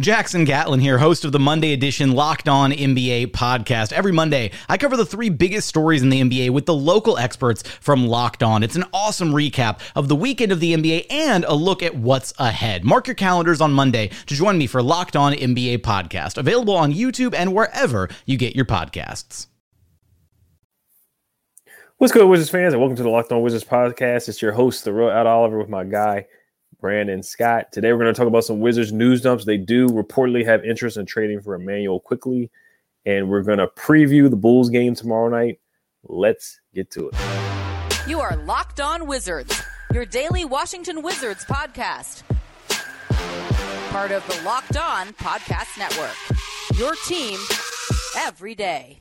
Jackson Gatlin here, host of the Monday edition Locked On NBA podcast. Every Monday, I cover the three biggest stories in the NBA with the local experts from Locked On. It's an awesome recap of the weekend of the NBA and a look at what's ahead. Mark your calendars on Monday to join me for Locked On NBA podcast, available on YouTube and wherever you get your podcasts. What's good, Wizards fans, and welcome to the Locked On Wizards podcast. It's your host, the real Ed Oliver, with my guy, Brandon Scott. Today we're going to talk about some Wizards news dumps. They do reportedly have interest in trading for Emmanuel Quickley, and we're going to preview the Bulls game tomorrow night. Let's get to it. You are Locked On Wizards, your daily Washington Wizards podcast. Part of the Locked On Podcast Network. Your team every day.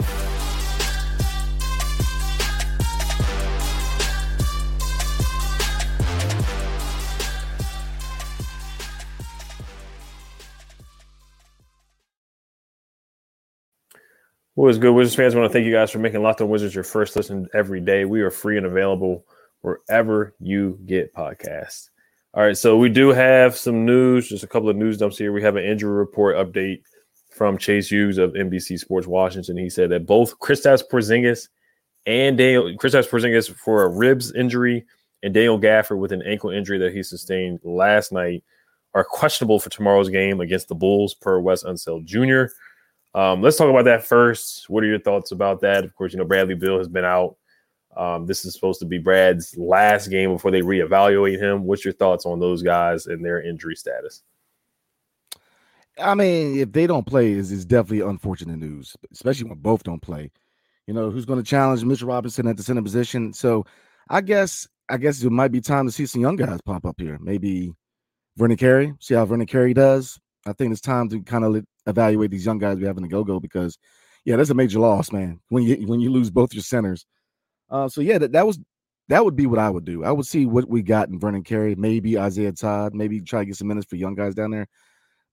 What is good, Wizards fans? I want to thank you guys for making Locked On Wizards your first listen every day. We are free and available wherever you get podcasts. All right, so we do have some news, just a couple of news dumps here. We have an injury report update from Chase Hughes of NBC Sports Washington. He said that both Kristaps Porzingis and Daniel Kristaps Porzingis for a ribs injury and Daniel Gafford with an ankle injury that he sustained last night are questionable for tomorrow's game against the Bulls, per Wes Unseld Jr. Um, let's talk about that first. What are your thoughts about that? Of course, you know Bradley Beal has been out. Um, this is supposed to be Brad's last game before they reevaluate him. What's your thoughts on those guys and their injury status? I mean, if they don't play, is is definitely unfortunate news, especially when both don't play. You know, who's going to challenge Mitchell Robinson at the center position? So, I guess I guess it might be time to see some young guys pop up here. Maybe Vernon Carey. See how Vernon Carey does. I think it's time to kind of evaluate these young guys we have in the go go because, yeah, that's a major loss, man. When you when you lose both your centers, uh, so yeah, that, that was that would be what I would do. I would see what we got in Vernon Carey, maybe Isaiah Todd, maybe try to get some minutes for young guys down there.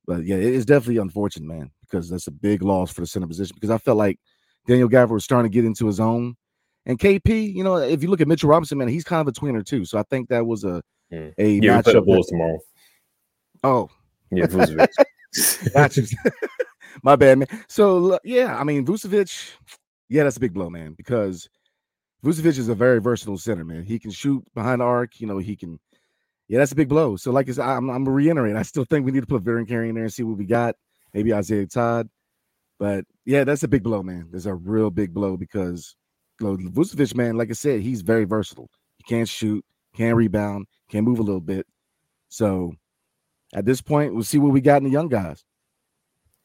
But yeah, it's definitely unfortunate, man, because that's a big loss for the center position. Because I felt like Daniel Gafford was starting to get into his own, and KP, you know, if you look at Mitchell Robinson, man, he's kind of a tweener too. So I think that was a Mm. a Yeah, we play the matchup Bulls that- tomorrow. Oh, Yeah. Gotcha. My bad, man. So yeah, I mean Vucevic, yeah, that's a big blow, man, because Vucevic is a very versatile center, man. He can shoot behind the arc, you know, he can. Yeah, that's a big blow. So, like I said, I'm, I'm reiterating. I still think we need to put Vernon Carey in there and see what we got. Maybe Isaiah Todd, but yeah, that's a big blow, man. There's a real big blow because you know, Vucevic, man, like I said, he's very versatile. He can't shoot, can rebound, can move a little bit. So, at this point, we'll see what we got in the young guys.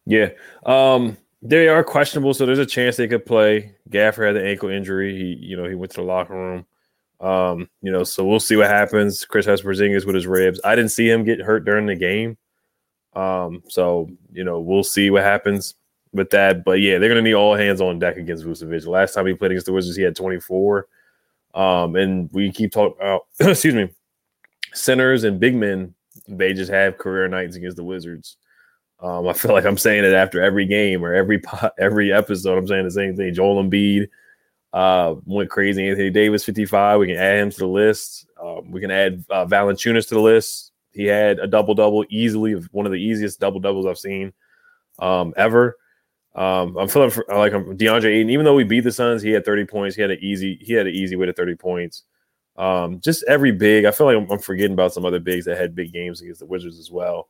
Yeah. Um, they are questionable, so there's a chance they could play. Gafford had an ankle injury. He, you know, he went to the locker room. Um, you know, so we'll see what happens. Kristaps Porzingis with his ribs. I didn't see him get hurt during the game. Um, so you know, we'll see what happens with that. But yeah, they're gonna need all hands on deck against Vucevic. Last time he played against the Wizards, he had 24. Um, and we keep talking about excuse me, centers and big men, they just have career nights against the Wizards. Um, I feel like I'm saying it after every game or every every episode. I'm saying the same thing. Joel Embiid uh, went crazy. Anthony Davis, 55. We can add him to the list. Um, we can add uh, Valanciunas to the list. He had a double double easily, one of the easiest double doubles I've seen um, ever. Um, I'm feeling for, like I'm DeAndre Ayton. Even though we beat the Suns, he had 30 points. He had an easy he had an easy way to 30 points. Um, just every big. I feel like I'm, forgetting about some other bigs that had big games against the Wizards as well.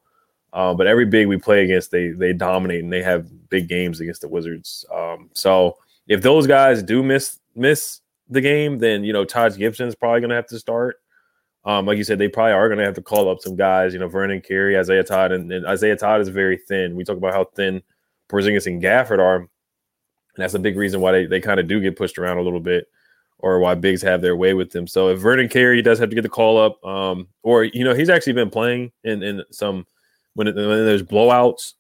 Um, but every big we play against, they they dominate and they have big games against the Wizards. Um, so if those guys do miss miss the game, then you know Taj Gibson's probably going to have to start. Um, like you said, they probably are going to have to call up some guys. You know, Vernon Carey, Isaiah Todd, and, and Isaiah Todd is very thin. We talk about how thin Porzingis and Gafford are, and that's a big reason why they, they kind of do get pushed around a little bit or why bigs have their way with them. So if Vernon Carey does have to get the call up, um, or you know he's actually been playing in in some when, it, when there's blowouts.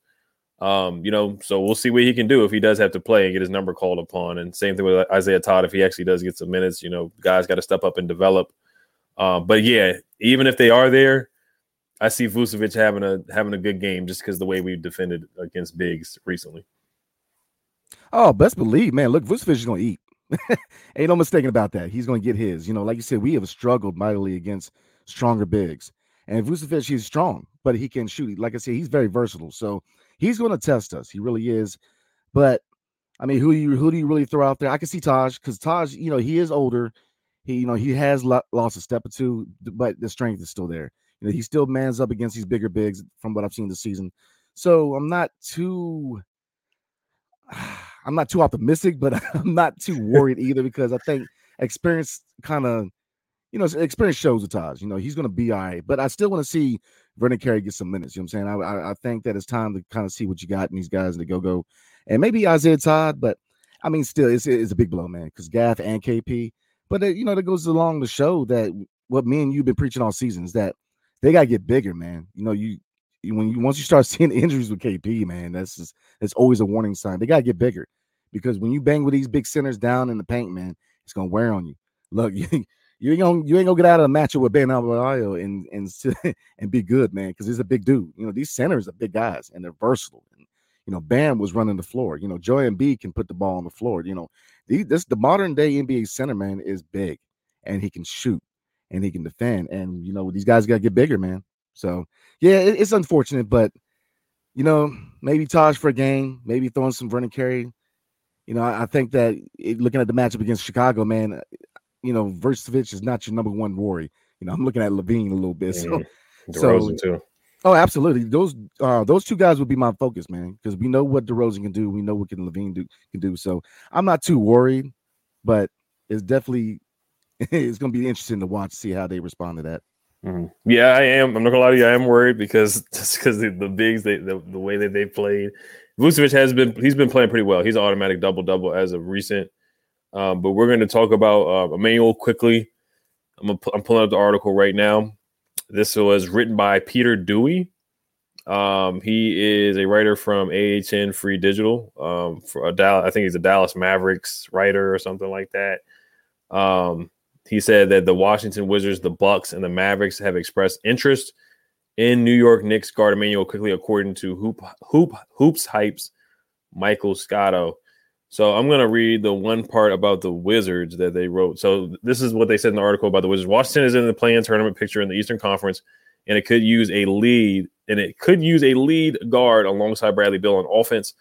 Um, you know, so we'll see what he can do if he does have to play and get his number called upon. And same thing with Isaiah Todd if he actually does get some minutes. You know, guys got to step up and develop. Um, but yeah, even if they are there, I see Vucevic having a having a good game just because the way we've defended against bigs recently. Oh, best believe, man. Look, Vucevic is to eat. Ain't no mistaking about that. He's going to get his. You know, like you said, we have struggled mightily against stronger bigs. And Vucevic, he's strong, but he can shoot. Like I said, he's very versatile. So he's going to test us. He really is. But I mean, who do you who do you really throw out there? I can see Taj because Taj, you know, he is older. He, you know, he has lo- lost a step or two, but the strength is still there. You know, he still mans up against these bigger bigs from what I've seen this season. So I'm not too I'm not too optimistic, but I'm not too worried either because I think experience kind of, you know, experience shows with Taj. You know, he's going to be all right, but I still want to see Vernon Carey get some minutes. You know what I'm saying? I, I, I think that it's time to kind of see what you got in these guys in the go go, and maybe Isaiah Todd, but I mean, still, it's, it's a big blow, man, because Gaff and KP. But uh, you know, that goes along to show that what me and you've been preaching all season is that they got to get bigger, man. You know, you when you once you start seeing injuries with KP, man, that's just it's always a warning sign. They got to get bigger because when you bang with these big centers down in the paint, man, it's gonna wear on you. Look, you, you ain't gonna you ain't gonna get out of the matchup with Bam Adebayo and and and be good, man, because he's a big dude. You know, these centers are big guys and they're versatile. And you know, Bam was running the floor. You know, Joel Embiid can put the ball on the floor. You know, the, this the modern day NBA center man is big and he can shoot and he can defend. And you know, these guys got to get bigger, man. So yeah, it, it's unfortunate, but you know, maybe Taj for a game, maybe throwing some Vernon Carey. You know, I, I think that it, looking at the matchup against Chicago, man, you know, Vucevic is not your number one worry. You know, I'm looking at LaVine a little bit. So, mm-hmm. DeRozan so, too. Oh, absolutely. Those uh those two guys would be my focus, man, because we know what DeRozan can do. We know what can LaVine do can do. So I'm not too worried, but it's definitely it's going to be interesting to watch, see how they respond to that. Mm-hmm. Yeah, I am. I'm not gonna lie to you. I am worried because just because the, the bigs, they, the, the way that they played, Vucevic has been he's been playing pretty well. He's an automatic double double as of recent. Um, but we're going to talk about uh. I'm a, I'm pulling up the article right now. This was written by Peter Dewey. Um, he is a writer from AHN Free Digital. Um, for a Dallas, I think he's a Dallas Mavericks writer or something like that. Um, he said that the Washington Wizards, the Bucks, and the Mavericks have expressed interest in New York Knicks guard Emmanuel Quickley, according to Hoop Hoop Hoops Hypes Michael Scotto. So I'm gonna read the one part about the Wizards that they wrote. So this is what they said in the article about the Wizards. Washington is in the play-in tournament picture in the Eastern Conference, and it could use a lead, and it could use a lead guard alongside Bradley Beal on offense.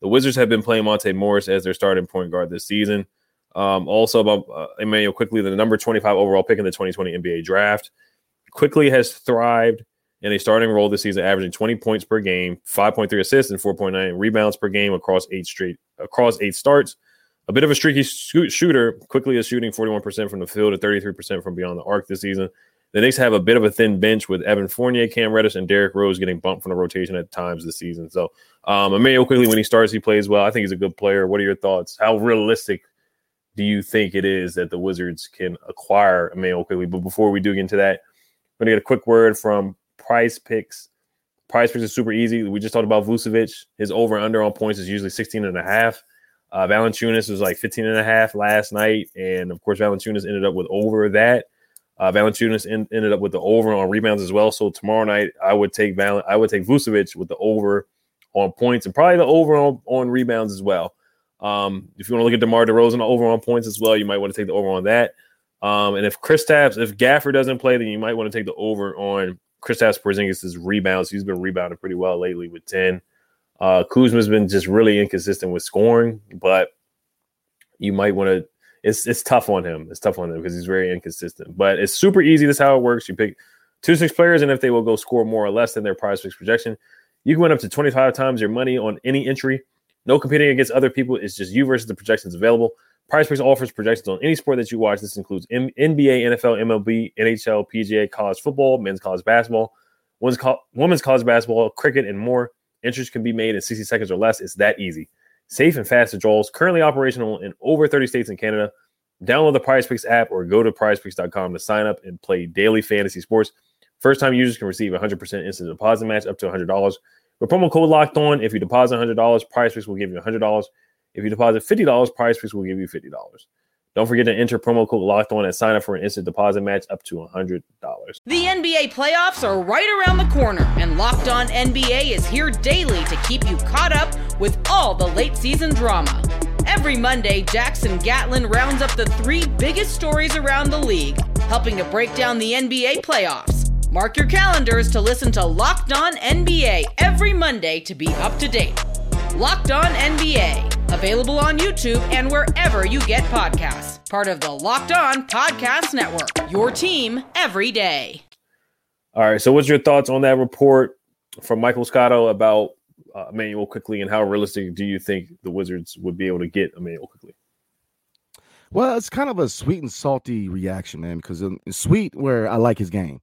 The Wizards have been playing Monte Morris as their starting point guard this season. Um, also about uh, Emmanuel Quickley, the number 25 overall pick in the 2020 NBA draft. Quickley has thrived in a starting role this season, averaging 20 points per game, 5.3 assists, and 4.9 rebounds per game across eight straight across eight starts. A bit of a streaky shooter. Quickley is shooting 41% from the field and 33% from beyond the arc this season. The Knicks have a bit of a thin bench with Evan Fournier, Cam Reddish, and Derrick Rose getting bumped from the rotation at times this season. So, um, Emmanuel Quickley, when he starts, he plays well. I think he's a good player. What are your thoughts? How realistic do you think it is that the Wizards can acquire Emmanuel Quickley? But before we do get into that, I'm going to get a quick word from Prize Picks. Prize Picks is super easy. We just talked about Vucevic. His over under on points is usually 16 and a half. Uh, Valanciunas was like 15 and a half last night. And of course, Valanciunas ended up with over that. Uh, Valanciunas ended up with the over on rebounds as well. So tomorrow night, I would take Val- I would take Vucevic with the over on points and probably the over on, on rebounds as well. Um, if you want to look at DeMar DeRozan over on points as well, you might want to take the over on that. Um, and if Chris Kristaps, if Gafford doesn't play, then you might want to take the over on Kristaps Porzingis' rebounds. He's been rebounding pretty well lately with 10. Uh, Kuzma's been just really inconsistent with scoring, but you might want to. It's it's tough on him. It's tough on him because he's very inconsistent. But it's super easy. This how it works. You pick two six players, and if they will go score more or less than their Prize Picks projection, you can win up to 25 times your money on any entry. No competing against other people. It's just you versus the projections available. Prize Picks offers projections on any sport that you watch. This includes M- NBA, NFL, MLB, NHL, PGA, college football, men's college basketball, women's, co- women's college basketball, cricket, and more. Interest can be made in 60 seconds or less. It's that easy. Safe and fast withdrawals. Currently operational in over 30 states in Canada. Download the Prize Picks app or go to prizepicks.com to sign up and play daily fantasy sports. First time users can receive a 100% instant deposit match up to $100. With promo code locked on, if you deposit $100, Prize Picks will give you $100. If you deposit $50, Prize Picks will give you $50. Don't forget to enter promo code locked on and sign up for an instant deposit match up to $100. The NBA playoffs are right around the corner, and Locked On NBA is here daily to keep you caught up with all the late season drama. Every Monday, Jackson Gatlin rounds up the three biggest stories around the league, helping to break down the NBA playoffs. Mark your calendars to listen to Locked On NBA every Monday to be up to date. Locked On NBA, available on YouTube and wherever you get podcasts. Part of the Locked On Podcast Network, your team every day. All right. So, what's your thoughts on that report from Michael Scotto about uh, Emmanuel Quickley, and how realistic do you think the Wizards would be able to get Emmanuel Quickley? Well, it's kind of a sweet and salty reaction, man, because it's sweet where I like his game.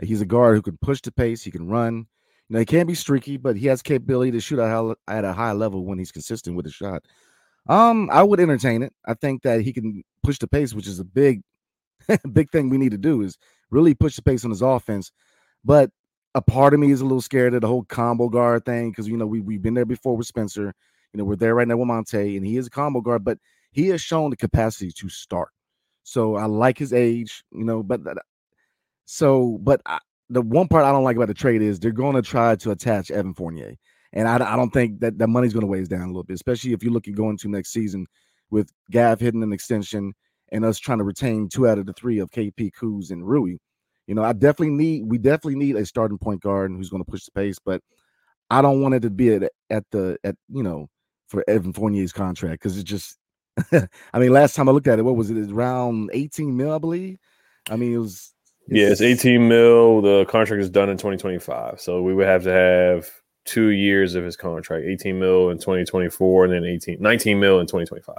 He's a guard who can push the pace, he can run. Know, he can be streaky, but he has capability to shoot at a high level when he's consistent with a shot. Um, I would entertain it. I think that he can push the pace, which is a big, big thing we need to do is really push the pace on his offense. But a part of me is a little scared of the whole combo guard thing because you know we we've been there before with Spencer. You know, we're there right now with Monte, and he is a combo guard, but he has shown the capacity to start. So I like his age, you know, but so but I, the one part I don't like about the trade is they're going to try to attach Evan Fournier. And I, I don't think that that money's going to weigh us down a little bit, especially if you're looking going to next season with Gaff hitting an extension and us trying to retain two out of the three of KP, Kuz, and Rui. You know, I definitely need we definitely need a starting point guard who's going to push the pace, but I don't want it to be at, at the at you know for Evan Fournier's contract because it just I mean last time I looked at it, what was it? It's around 18 mil, I believe. I mean it was it's, yeah, it's 18 mil. The contract is done in 2025. So we would have to have two years of his contract, 18 mil in 2024, and then 18, 19 mil in 2025.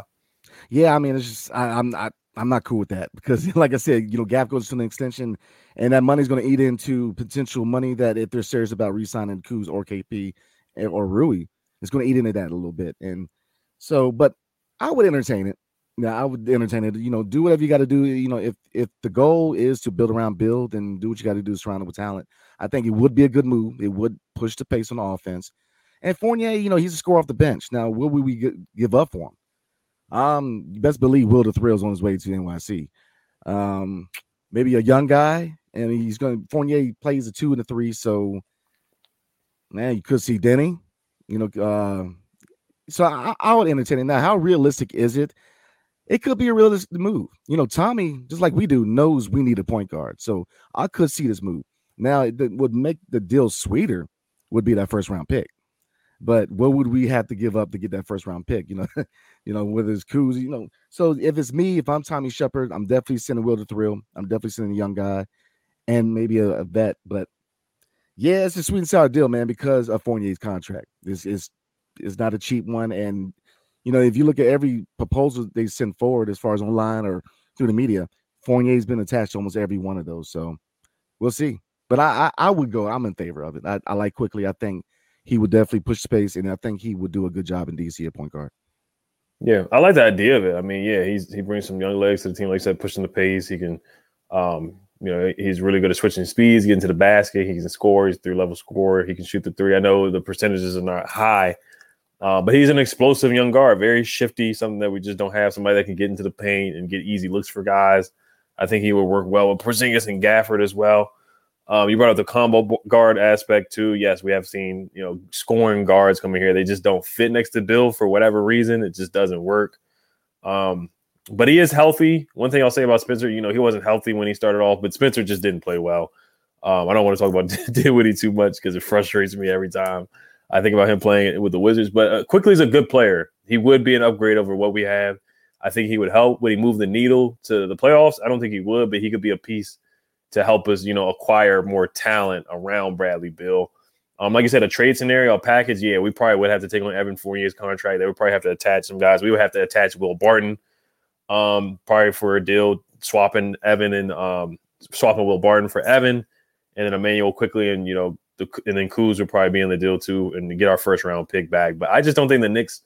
Yeah, I mean, it's just I, I'm not I'm not cool with that because, like I said, you know, Gaff goes to an extension, and that money's going to eat into potential money that if they're serious about re-signing Kuz or KP or Rui, it's going to eat into that a little bit. And so, but I would entertain it. Yeah, I would entertain it. You know, do whatever you got to do. You know, if if the goal is to build around build and do what you got to do, surround it with talent. I think it would be a good move. It would push the pace on the offense. And Fournier, you know, he's a score off the bench. Now, will we give up for him? Um, best believe Will the Thrill's on his way to NYC. Um, maybe a young guy, and he's going Fournier plays a two and a three, so man, you could see Deni. You know, uh, so I, I would entertain it. Now, how realistic is it? It could be a realistic move. You know, Tommy, just like we do, knows we need a point guard. So I could see this move. Now, it would make the deal sweeter would be that first round pick. But what would we have to give up to get that first round pick? You know, you know, whether it's Kuz, you know. So if it's me, if I'm Tommy Sheppard, I'm definitely sending Will to Thrill. I'm definitely sending a young guy and maybe a, a vet. But yeah, it's a sweet and sour deal, man, because of Fournier's contract. Is is not a cheap one. And you know, if you look at every proposal they send forward as far as online or through the media, Fournier's been attached to almost every one of those. So we'll see. But I, I, I would go. I'm in favor of it. I, I like Quickley. I think he would definitely push space, and I think he would do a good job in DC at point guard. Yeah, I like the idea of it. I mean, yeah, he's he brings some young legs to the team, like I said, pushing the pace. He can, um, you know, he's really good at switching speeds, getting to the basket. He can score. He's three level scorer. He can shoot the three. I know the percentages are not high, uh, but he's an explosive young guard, very shifty, something that we just don't have. Somebody that can get into the paint and get easy looks for guys. I think he would work well with Porzingis and Gafford as well. Um, you brought up the combo guard aspect too. Yes, we have seen you know scoring guards coming here. They just don't fit next to Beal for whatever reason. It just doesn't work. Um, but he is healthy. One thing I'll say about Spencer, you know, he wasn't healthy when he started off, but Spencer just didn't play well. Um, I don't want to talk about Dinwiddie too much because it frustrates me every time. I think about him playing with the Wizards, but uh, Quickley is a good player. He would be an upgrade over what we have. I think he would help. Would he move the needle to the playoffs? I don't think he would, but he could be a piece to help us, you know, acquire more talent around Bradley Beal. Um, like you said, a trade scenario, a package, yeah, we probably would have to take on Evan Fournier's contract. They would probably have to attach some guys. We would have to attach Will Barton, um, probably for a deal, swapping Evan and um, swapping Will Barton for Evan, and then Emmanuel Quickley, and you know and then Kuz would probably be in the deal too, and get our first round pick back. But I just don't think the Knicks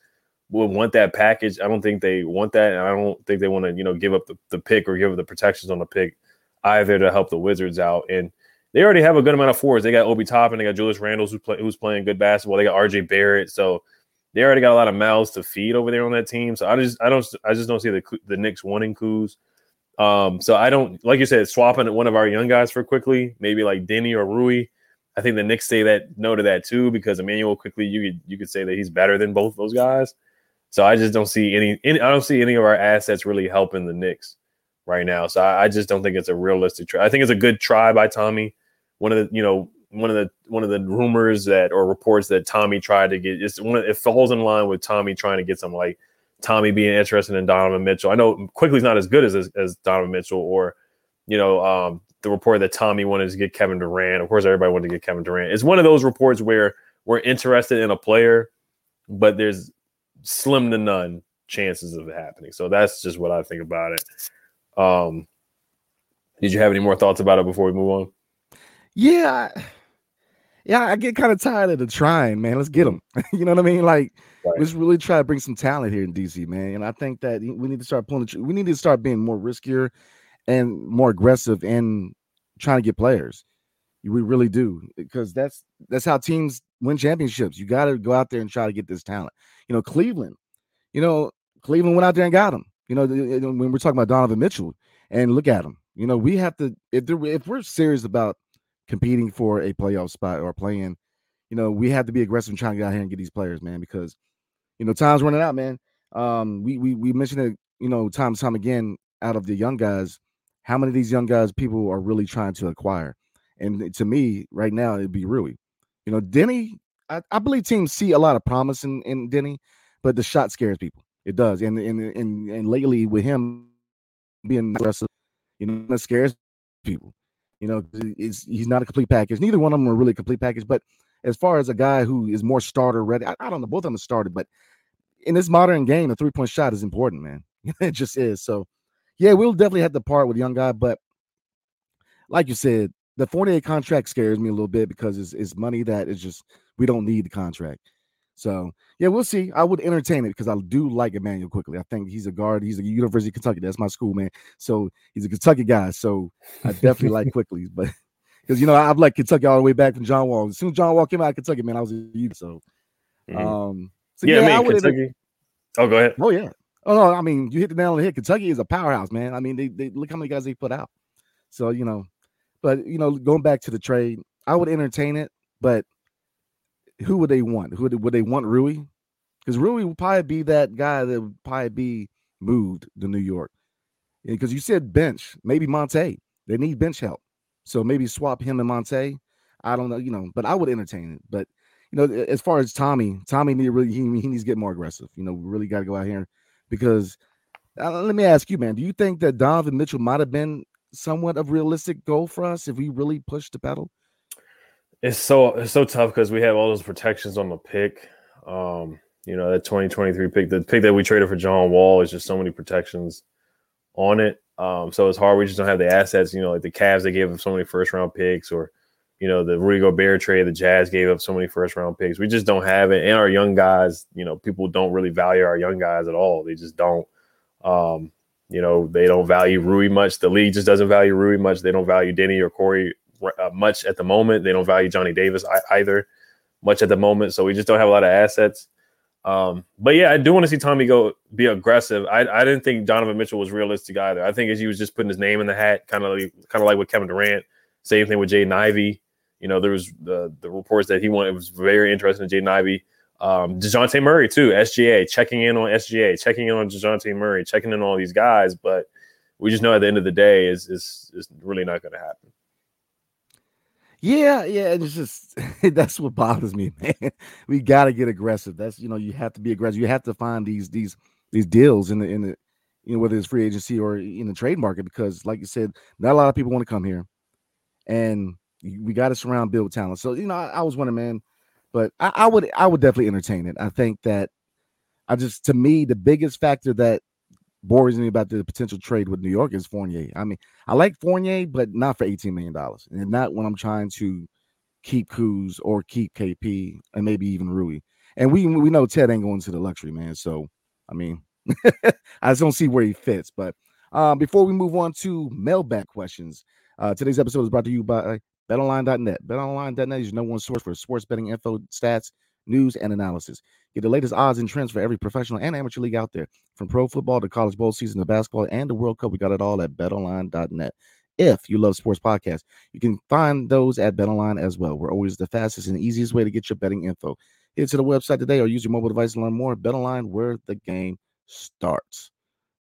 would want that package. I don't think they want that, and I don't think they want to, you know, give up the, the pick or give up the protections on the pick either to help the Wizards out. And they already have a good amount of forwards. They got Obi Toppin, they got Julius Randles who's, play, who's playing good basketball. They got RJ Barrett, so they already got a lot of mouths to feed over there on that team. So I just I don't I just don't see the the Knicks wanting Kuz. Um, so I don't like you said swapping one of our young guys for Quickley, maybe like Deni or Rui. I think the Knicks say that no to that too because Emmanuel Quickley you could you could say that he's better than both those guys. So I just don't see any, any I don't see any of our assets really helping the Knicks right now. So I, I just don't think it's a realistic try. I think it's a good try by Tommy. One of the you know one of the one of the rumors that or reports that Tommy tried to get it's one it falls in line with Tommy trying to get some like Tommy being interested in Donovan Mitchell. I know Quickley's not as good as as, as Donovan Mitchell or you know um, the report that Tommy wanted to get Kevin Durant. Of course, everybody wanted to get Kevin Durant. It's one of those reports where we're interested in a player, but there's slim to none chances of it happening. So that's just what I think about it. Um, did you have any more thoughts about it before we move on? Yeah, yeah, I get kind of tired of the trying, man. Let's get them. you know what I mean? Like, right. let's really try to bring some talent here in DC, man. And I think that we need to start pulling. The, we need to start being more riskier and more aggressive in trying to get players. We really do because that's that's how teams win championships. You got to go out there and try to get this talent. You know, Cleveland. You know, Cleveland went out there and got him. You know, when we're talking about Donovan Mitchell, and look at him. You know, we have to if if we're serious about competing for a playoff spot or playing, you know, we have to be aggressive and trying to get out here and get these players, man, because you know, time's running out, man. Um, we we we mentioned it, you know, time time again, out of the young guys, how many of these young guys people are really trying to acquire? And to me, right now, it'd be Rui. You know, Deni, I, I believe teams see a lot of promise in, in Deni, but the shot scares people. It does. And and and, and lately with him being aggressive, you know, that scares people. You know, he's not a complete package. Neither one of them are really a complete package. But as far as a guy who is more starter ready, I, I don't know. Both of them are started, but in this modern game, a three point shot is important, man. it just is. So, yeah, we'll definitely have to part with young guy. But like you said, the Fournier contract scares me a little bit because it's, it's money that is just we don't need the contract. So yeah, we'll see. I would entertain it because I do like Emmanuel Quickley. I think he's a guard. He's a University of Kentucky. That's my school, man. So he's a Kentucky guy. So I definitely like Quickley, but because you know I've liked Kentucky all the way back from John Wall. As soon as John Wall came out of Kentucky, man, I was a youth. So, mm-hmm. um, so yeah, yeah I, mean, Kentucky. Oh, go ahead. Oh yeah. Oh no, I mean you hit the nail on the head. Kentucky is a powerhouse, man. I mean they, they look how many guys they put out. So you know, but you know, going back to the trade, I would entertain it, but who would they want? Who would, would they want Rui? Because Rui would probably be that guy that would probably be moved to New York. Because you said bench, maybe Monte. They need bench help. So maybe swap him and Monte. I don't know, you know, but I would entertain it. But you know, as far as Tommy, Tommy need really he, he needs to get more aggressive. You know, we really got to go out here because uh, let me ask you, man, do you think that Donovan Mitchell might have been somewhat of realistic goal for us if we really pushed the pedal? It's so it's so tough because we have all those protections on the pick. Um, you know, that 2023 pick, the pick that we traded for John Wall is just so many protections on it. Um, so it's hard. We just don't have the assets. You know, like the Cavs, they gave up so many first round picks, or you know, the Rudy Gobert trade, the Jazz gave up so many first round picks. We just don't have it. And our young guys, you know, people don't really value our young guys at all. They just don't. Um, you know, they don't value Rui much. The league just doesn't value Rui much. They don't value Deni or Corey uh, much at the moment. They don't value Johnny Davis either much at the moment. So we just don't have a lot of assets. Um, but yeah, I do want to see Tommy go be aggressive. I, I didn't think Donovan Mitchell was realistic either. I think as he was just putting his name in the hat, kind of like, kind of like with Kevin Durant. Same thing with Jaden Ivey. You know, there was the the reports that he wanted was very interested in Jaden Ivey. Um, Dejounte Murray too, SGA checking in on SGA, checking in on Dejounte Murray, checking in on all these guys. But we just know at the end of the day is is is really not going to happen. Yeah, yeah, it's just that's what bothers me, man. We got to get aggressive. That's you know, you have to be aggressive. You have to find these these these deals in the in the you know whether it's free agency or in the trade market because, like you said, not a lot of people want to come here, and we got to surround build talent. So you know, I, I was wondering, man, but I, I would I would definitely entertain it. I think that I just to me the biggest factor that worries me about the potential trade with New York is Fournier. I mean, I like Fournier, but not for $18 million. And not when I'm trying to keep Kuz or keep KP and maybe even Rui. And we we know Ted ain't going to the luxury, man. So I mean, I just don't see where he fits. But um, before we move on to mailbag questions, uh, today's episode is brought to you by BetOnline.net. BetOnline.net is your number one source for sports betting info, stats, news, and analysis. Get the latest odds and trends for every professional and amateur league out there, from pro football to college bowl season to basketball and the World Cup. We got it all at BetOnline.net. If you love sports podcasts, you can find those at BetOnline as well. We're always the fastest and easiest way to get your betting info. Head to the website today or use your mobile device to learn more. BetOnline, where the game starts.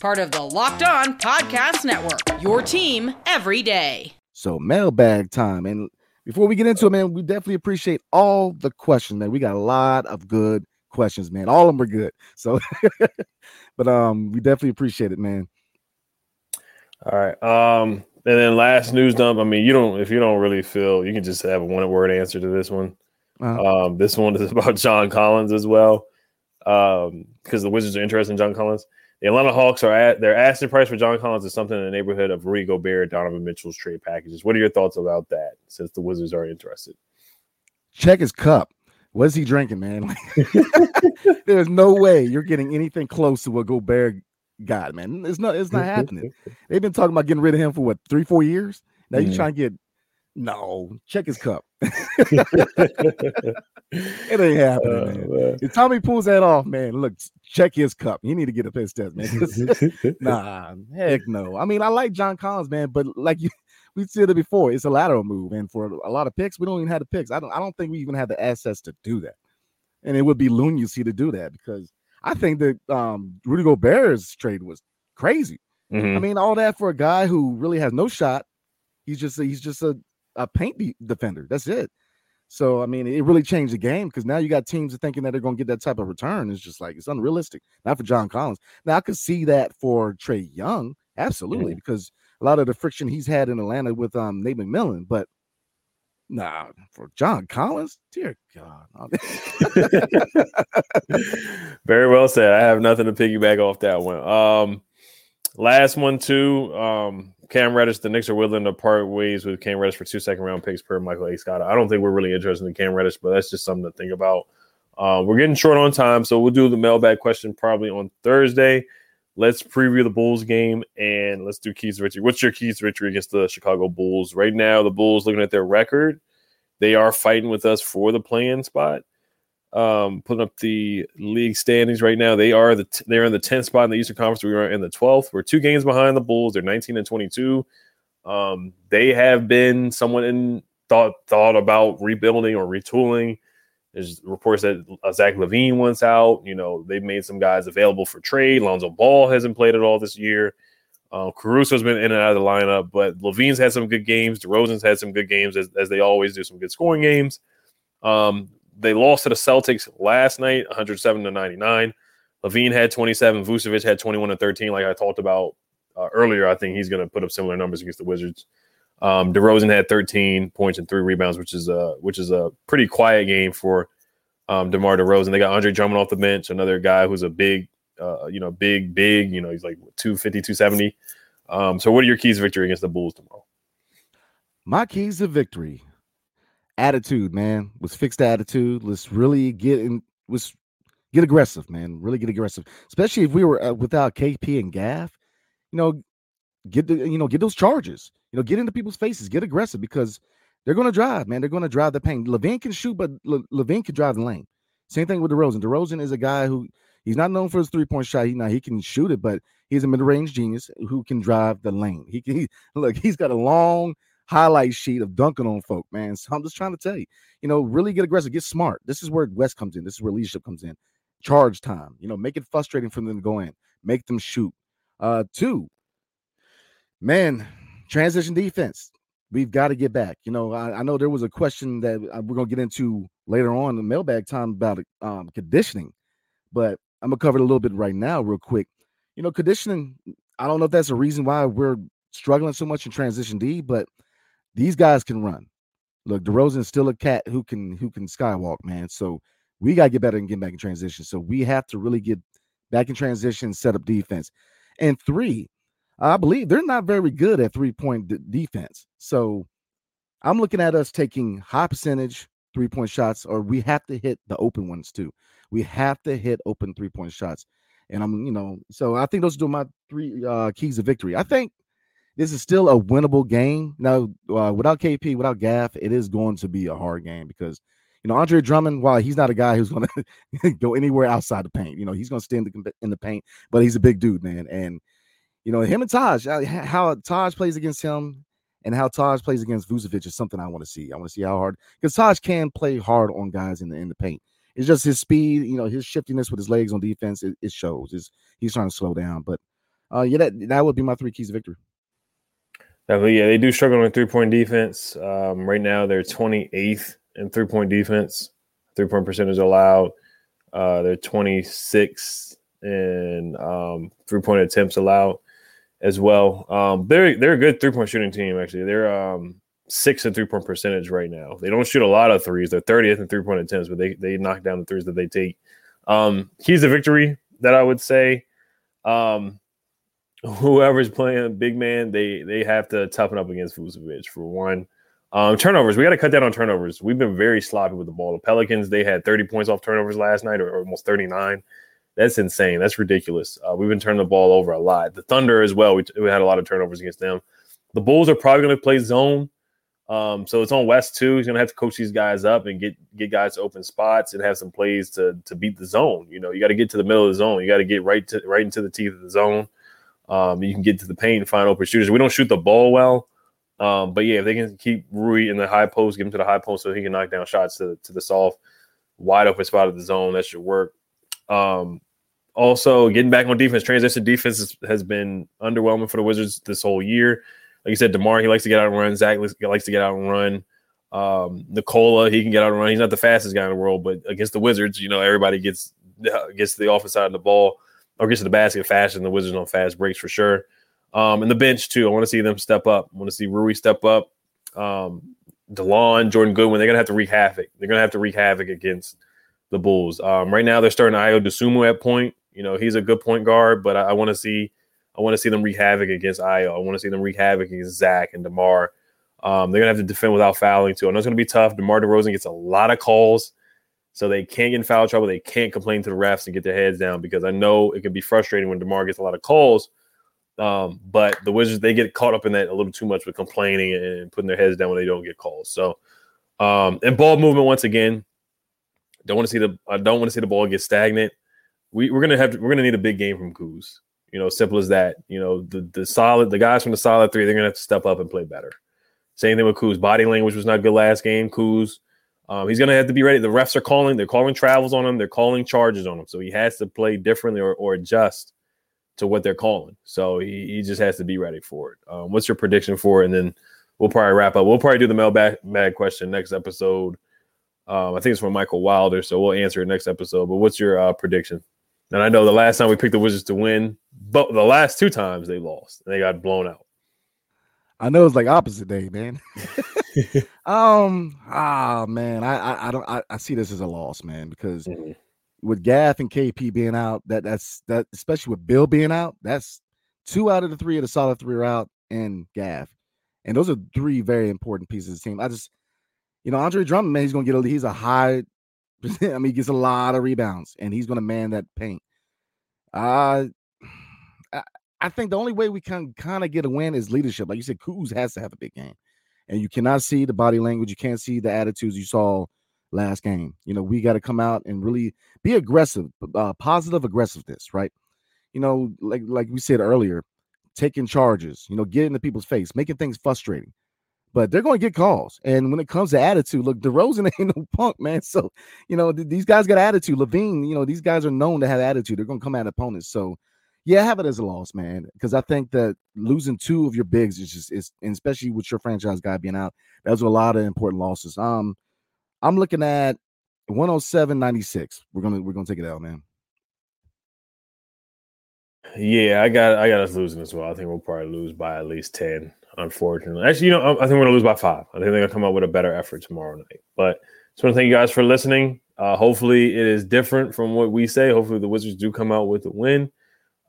Part of the Locked On Podcast Network, your team every day. So, mailbag time. And before we get into it, man, we definitely appreciate all the questions, man. We got a lot of good questions, man. All of them are good. So, but um, we definitely appreciate it, man. All right. Um, and then last news dump. I mean, you don't if you don't really feel you can just have a one word answer to this one. Uh-huh. Um, this one is about John Collins as well. Um, because the Wizards are interested in John Collins. The Atlanta Hawks are at their asking price for John Collins is something in the neighborhood of Rudy Gobert, Donovan Mitchell's trade packages. What are your thoughts about that? Since the Wizards are interested, check his cup. What's he drinking, man? There's no way you're getting anything close to what Gobert got, man. It's not. It's not happening. They've been talking about getting rid of him for what three, four years. Now mm-hmm. you're trying to get. No, check his cup. it ain't happening, man. man. If Tommy pulls that off, man, look, check his cup. You need to get a piss test, man. nah, heck no. I mean, I like John Collins, man, but like you, we said it before, it's a lateral move, and for a lot of picks, we don't even have the picks. I don't, I don't think we even have the assets to do that. And it would be lunacy to do that because I think that um, Rudy Gobert's trade was crazy. Mm-hmm. I mean, all that for a guy who really has no shot. He's just a, he's just a, a paint defender. That's it. So I mean, it really changed the game because now you got teams thinking that they're going to get that type of return. It's just like it's unrealistic. Not for John Collins. Now I could see that for Trae Young, absolutely, because a lot of the friction he's had in Atlanta with um Nate McMillan, but nah, for John Collins, dear God. Very well said. I have nothing to piggyback off that one. Um, last one too. Um, Cam Reddish, the Knicks are willing to part ways with Cam Reddish for two second round picks per Michael A. Scott. I don't think we're really interested in Cam Reddish, but that's just something to think about. Uh, we're getting short on time, so we'll do the mailbag question probably on Thursday. Let's preview the Bulls game and let's do keys to victory. What's your keys to victory against the Chicago Bulls? Right now, the Bulls, looking at their record, they are fighting with us for the playing spot um, putting up the league standings right now. They are the t- they're in the tenth spot in the Eastern Conference. We are in the twelfth. We're two games behind the Bulls. They're nineteen and twenty two. Um, they have been someone in thought thought about rebuilding or retooling. There's reports that uh, Zach LaVine wants out. You know, they've made some guys available for trade. Lonzo Ball hasn't played at all this year. Uh, Caruso's been in and out of the lineup, but LaVine's had some good games. DeRozan's had some good games, as, as they always do, some good scoring games. Um, they lost to the Celtics last night, 107 to 99. LaVine had 27. Vucevic had 21 and 13. Like I talked about uh, earlier, I think he's going to put up similar numbers against the Wizards. Um, DeRozan had 13 points and three rebounds, which is a which is a pretty quiet game for um, DeMar DeRozan. They got Andre Drummond off the bench, another guy who's a big, uh, you know, big, big. You know, he's like 250, 270. Um, so, what are your keys to victory against the Bulls tomorrow? My keys to victory attitude, man. Let's fix the attitude. Let's really get in. Let's get aggressive, man. Really get aggressive, especially if we were uh, without KP and Gaff. You know, get the you know get those charges. You know, get into people's faces. Get aggressive because they're going to drive, man. They're going to drive the paint. LaVine can shoot, but Le- LaVine can drive the lane. Same thing with DeRozan. DeRozan is a guy who he's not known for his three point shot. He now he can shoot it, but he's a mid range genius who can drive the lane. He can he, look. He's got a long highlight sheet of dunking on folk, man. So I'm just trying to tell you, you know, really get aggressive, get smart. This is where Wes comes in. This is where leadership comes in. Charge time, you know, make it frustrating for them to go in, make them shoot. Uh, two, man, transition defense. We've got to get back. You know, I, I know there was a question that uh, we're gonna get into later on in the mailbag time about um, conditioning, but I'm gonna cover it a little bit right now, real quick. you know, conditioning. I don't know if that's a reason why we're struggling so much in transition D, but these guys can run. Look, DeRozan's still a cat who can who can skywalk, man. So we got to get better and get back in transition. So we have to really get back in transition, set up defense. And three, I believe they're not very good at three point d- defense. So I'm looking at us taking high percentage three point shots, or we have to hit the open ones too. We have to hit open three point shots. And I'm, you know, so I think those are my three uh, keys of victory. I think this is still a winnable game. Now, uh, without KP, without Gaff, it is going to be a hard game because you know, Andre Drummond, while he's not a guy who's going to go anywhere outside the paint, you know, he's going to stay in the, in the paint, but he's a big dude, man. And, you know, him and Taj, how Taj plays against him and how Taj plays against Vucevic is something I want to see. I want to see how hard, because Taj can play hard on guys in the, in the paint. It's just his speed, you know, his shiftiness with his legs on defense, it, it shows. It's, he's trying to slow down. But, uh, yeah, that, that would be my three keys of victory. Definitely, yeah, they do struggle in three point defense. Um, right now, they're 28th in three point defense, three point percentage allowed. Uh, they're 26 in um, three point attempts allowed as well. Um, they're they're a good three point shooting team actually. They're um, six in three point percentage right now. They don't shoot a lot of threes. They're 30th in three point attempts, but they they knock down the threes that they take. Um, keys to victory that I would say. Um, whoever's playing big man, they they have to toughen up against Vucevic for one. Um, turnovers, we got to cut down on turnovers. We've been very sloppy with the ball. The Pelicans, they had 30 points off turnovers last night, or, or almost 39. That's insane. That's ridiculous. Uh, we've been turning the ball over a lot. The Thunder as well. We, we had a lot of turnovers against them. The Bulls are probably going to play zone. Um, so it's on Wes too. He's going to have to coach these guys up and get get guys to open spots and have some plays to to beat the zone. You know, you got to get to the middle of the zone. You got to get right to right into the teeth of the zone. Um, you can get to the paint and find open shooters. We don't shoot the ball well. Um, but yeah, if they can keep Rui in the high post, get him to the high post so he can knock down shots to, to the soft, wide open spot of the zone, that should work. Um, also, getting back on defense, transition defense has, has, been underwhelming for the Wizards this whole year. Like you said, DeMar, he likes to get out and run. Zach likes to get out and run. Um, Nikola, he can get out and run. He's not the fastest guy in the world, but against the Wizards, you know, everybody gets gets the offense side of the ball or gets to the basket faster than the Wizards on fast breaks for sure. Um, and the bench too. I want to see them step up. I want to see Rui step up. Um, Delon, Jordan Goodwin, they're gonna have to wreak havoc. They're gonna have to wreak havoc against the Bulls. Um, right now they're starting Ayo Dosunmu at point. You know, he's a good point guard, but I, I want to see I want to see them wreak havoc against Ayo. I want to see them wreak havoc against Zach and DeMar. Um, they're gonna have to defend without fouling too. I know it's gonna be tough. DeMar DeRozan gets a lot of calls, so they can't get in foul trouble. They can't complain to the refs and get their heads down because I know it can be frustrating when DeMar gets a lot of calls um, but the Wizards they get caught up in that a little too much with complaining and putting their heads down when they don't get calls. So, um, and ball movement once again, don't want to see the I don't want to see the ball get stagnant. We we're gonna have to, we're gonna need a big game from Kuz. You know, simple as that. You know, the the solid the guys from the solid three they're gonna have to step up and play better. Same thing with Kuz. Body language was not good last game. Kuz. Um, he's going to have to be ready. The refs are calling. They're calling travels on him. They're calling charges on him. So he has to play differently or, or adjust to what they're calling. So he, he just has to be ready for it. Um, what's your prediction for it? And then we'll probably wrap up. We'll probably do the mailbag question next episode. Um, I think it's from Michael Wilder, so we'll answer it next episode. But what's your uh, prediction? And I know the last time we picked the Wizards to win, but the last two times they lost and they got blown out. I know it's like opposite day, man. um, ah, man, I, I, I don't, I, I, see this as a loss, man, because mm-hmm with Gaff and KP being out, that that's that especially with Beal being out, that's two out of the three of the solid three are out and Gaff. And those are three very important pieces of the team. I just, you know, Andre Drummond, man, he's gonna get a he's a high, I mean, he gets a lot of rebounds and he's gonna man that paint. Uh I, I think the only way we can kind of get a win is leadership. Like you said, Kuz has to have a big game. And you cannot see the body language, you can't see the attitudes you saw last game. You know, we got to come out and really be aggressive, uh, positive aggressiveness, right? You know, like like we said earlier, taking charges, you know, getting to people's face, making things frustrating. But they're going to get calls. And when it comes to attitude, look, DeRozan ain't no punk, man. So, you know, th- these guys got attitude. LaVine, you know, these guys are known to have attitude. They're going to come at opponents. So, yeah, have it as a loss, man. Because I think that losing two of your bigs is just is, especially with your franchise guy being out, those are a lot of important losses. Um, I'm looking at 107.96. We're gonna we're gonna take it out, man. Yeah, I got I got us losing as well. I think we'll probably lose by at least ten. Unfortunately, actually, you know, I, I think we're gonna lose by five. I think they're gonna come up with a better effort tomorrow night. But just want to thank you guys for listening. Uh, hopefully, it is different from what we say. Hopefully, the Wizards do come out with a win.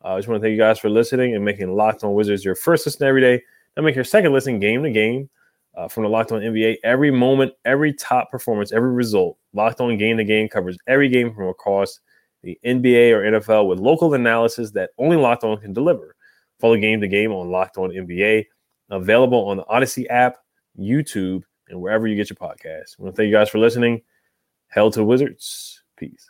Uh, I just want to thank you guys for listening and making Locked On Wizards your first listen every day. Now make your second listen game to game uh, from the Locked On NBA. Every moment, every top performance, every result. Locked On Game to Game covers every game from across the NBA or NFL with local analysis that only Locked On can deliver. Follow Game to Game on Locked On NBA, available on the Odyssey app, YouTube, and wherever you get your podcast. I want to thank you guys for listening. Hell to Wizards. Peace.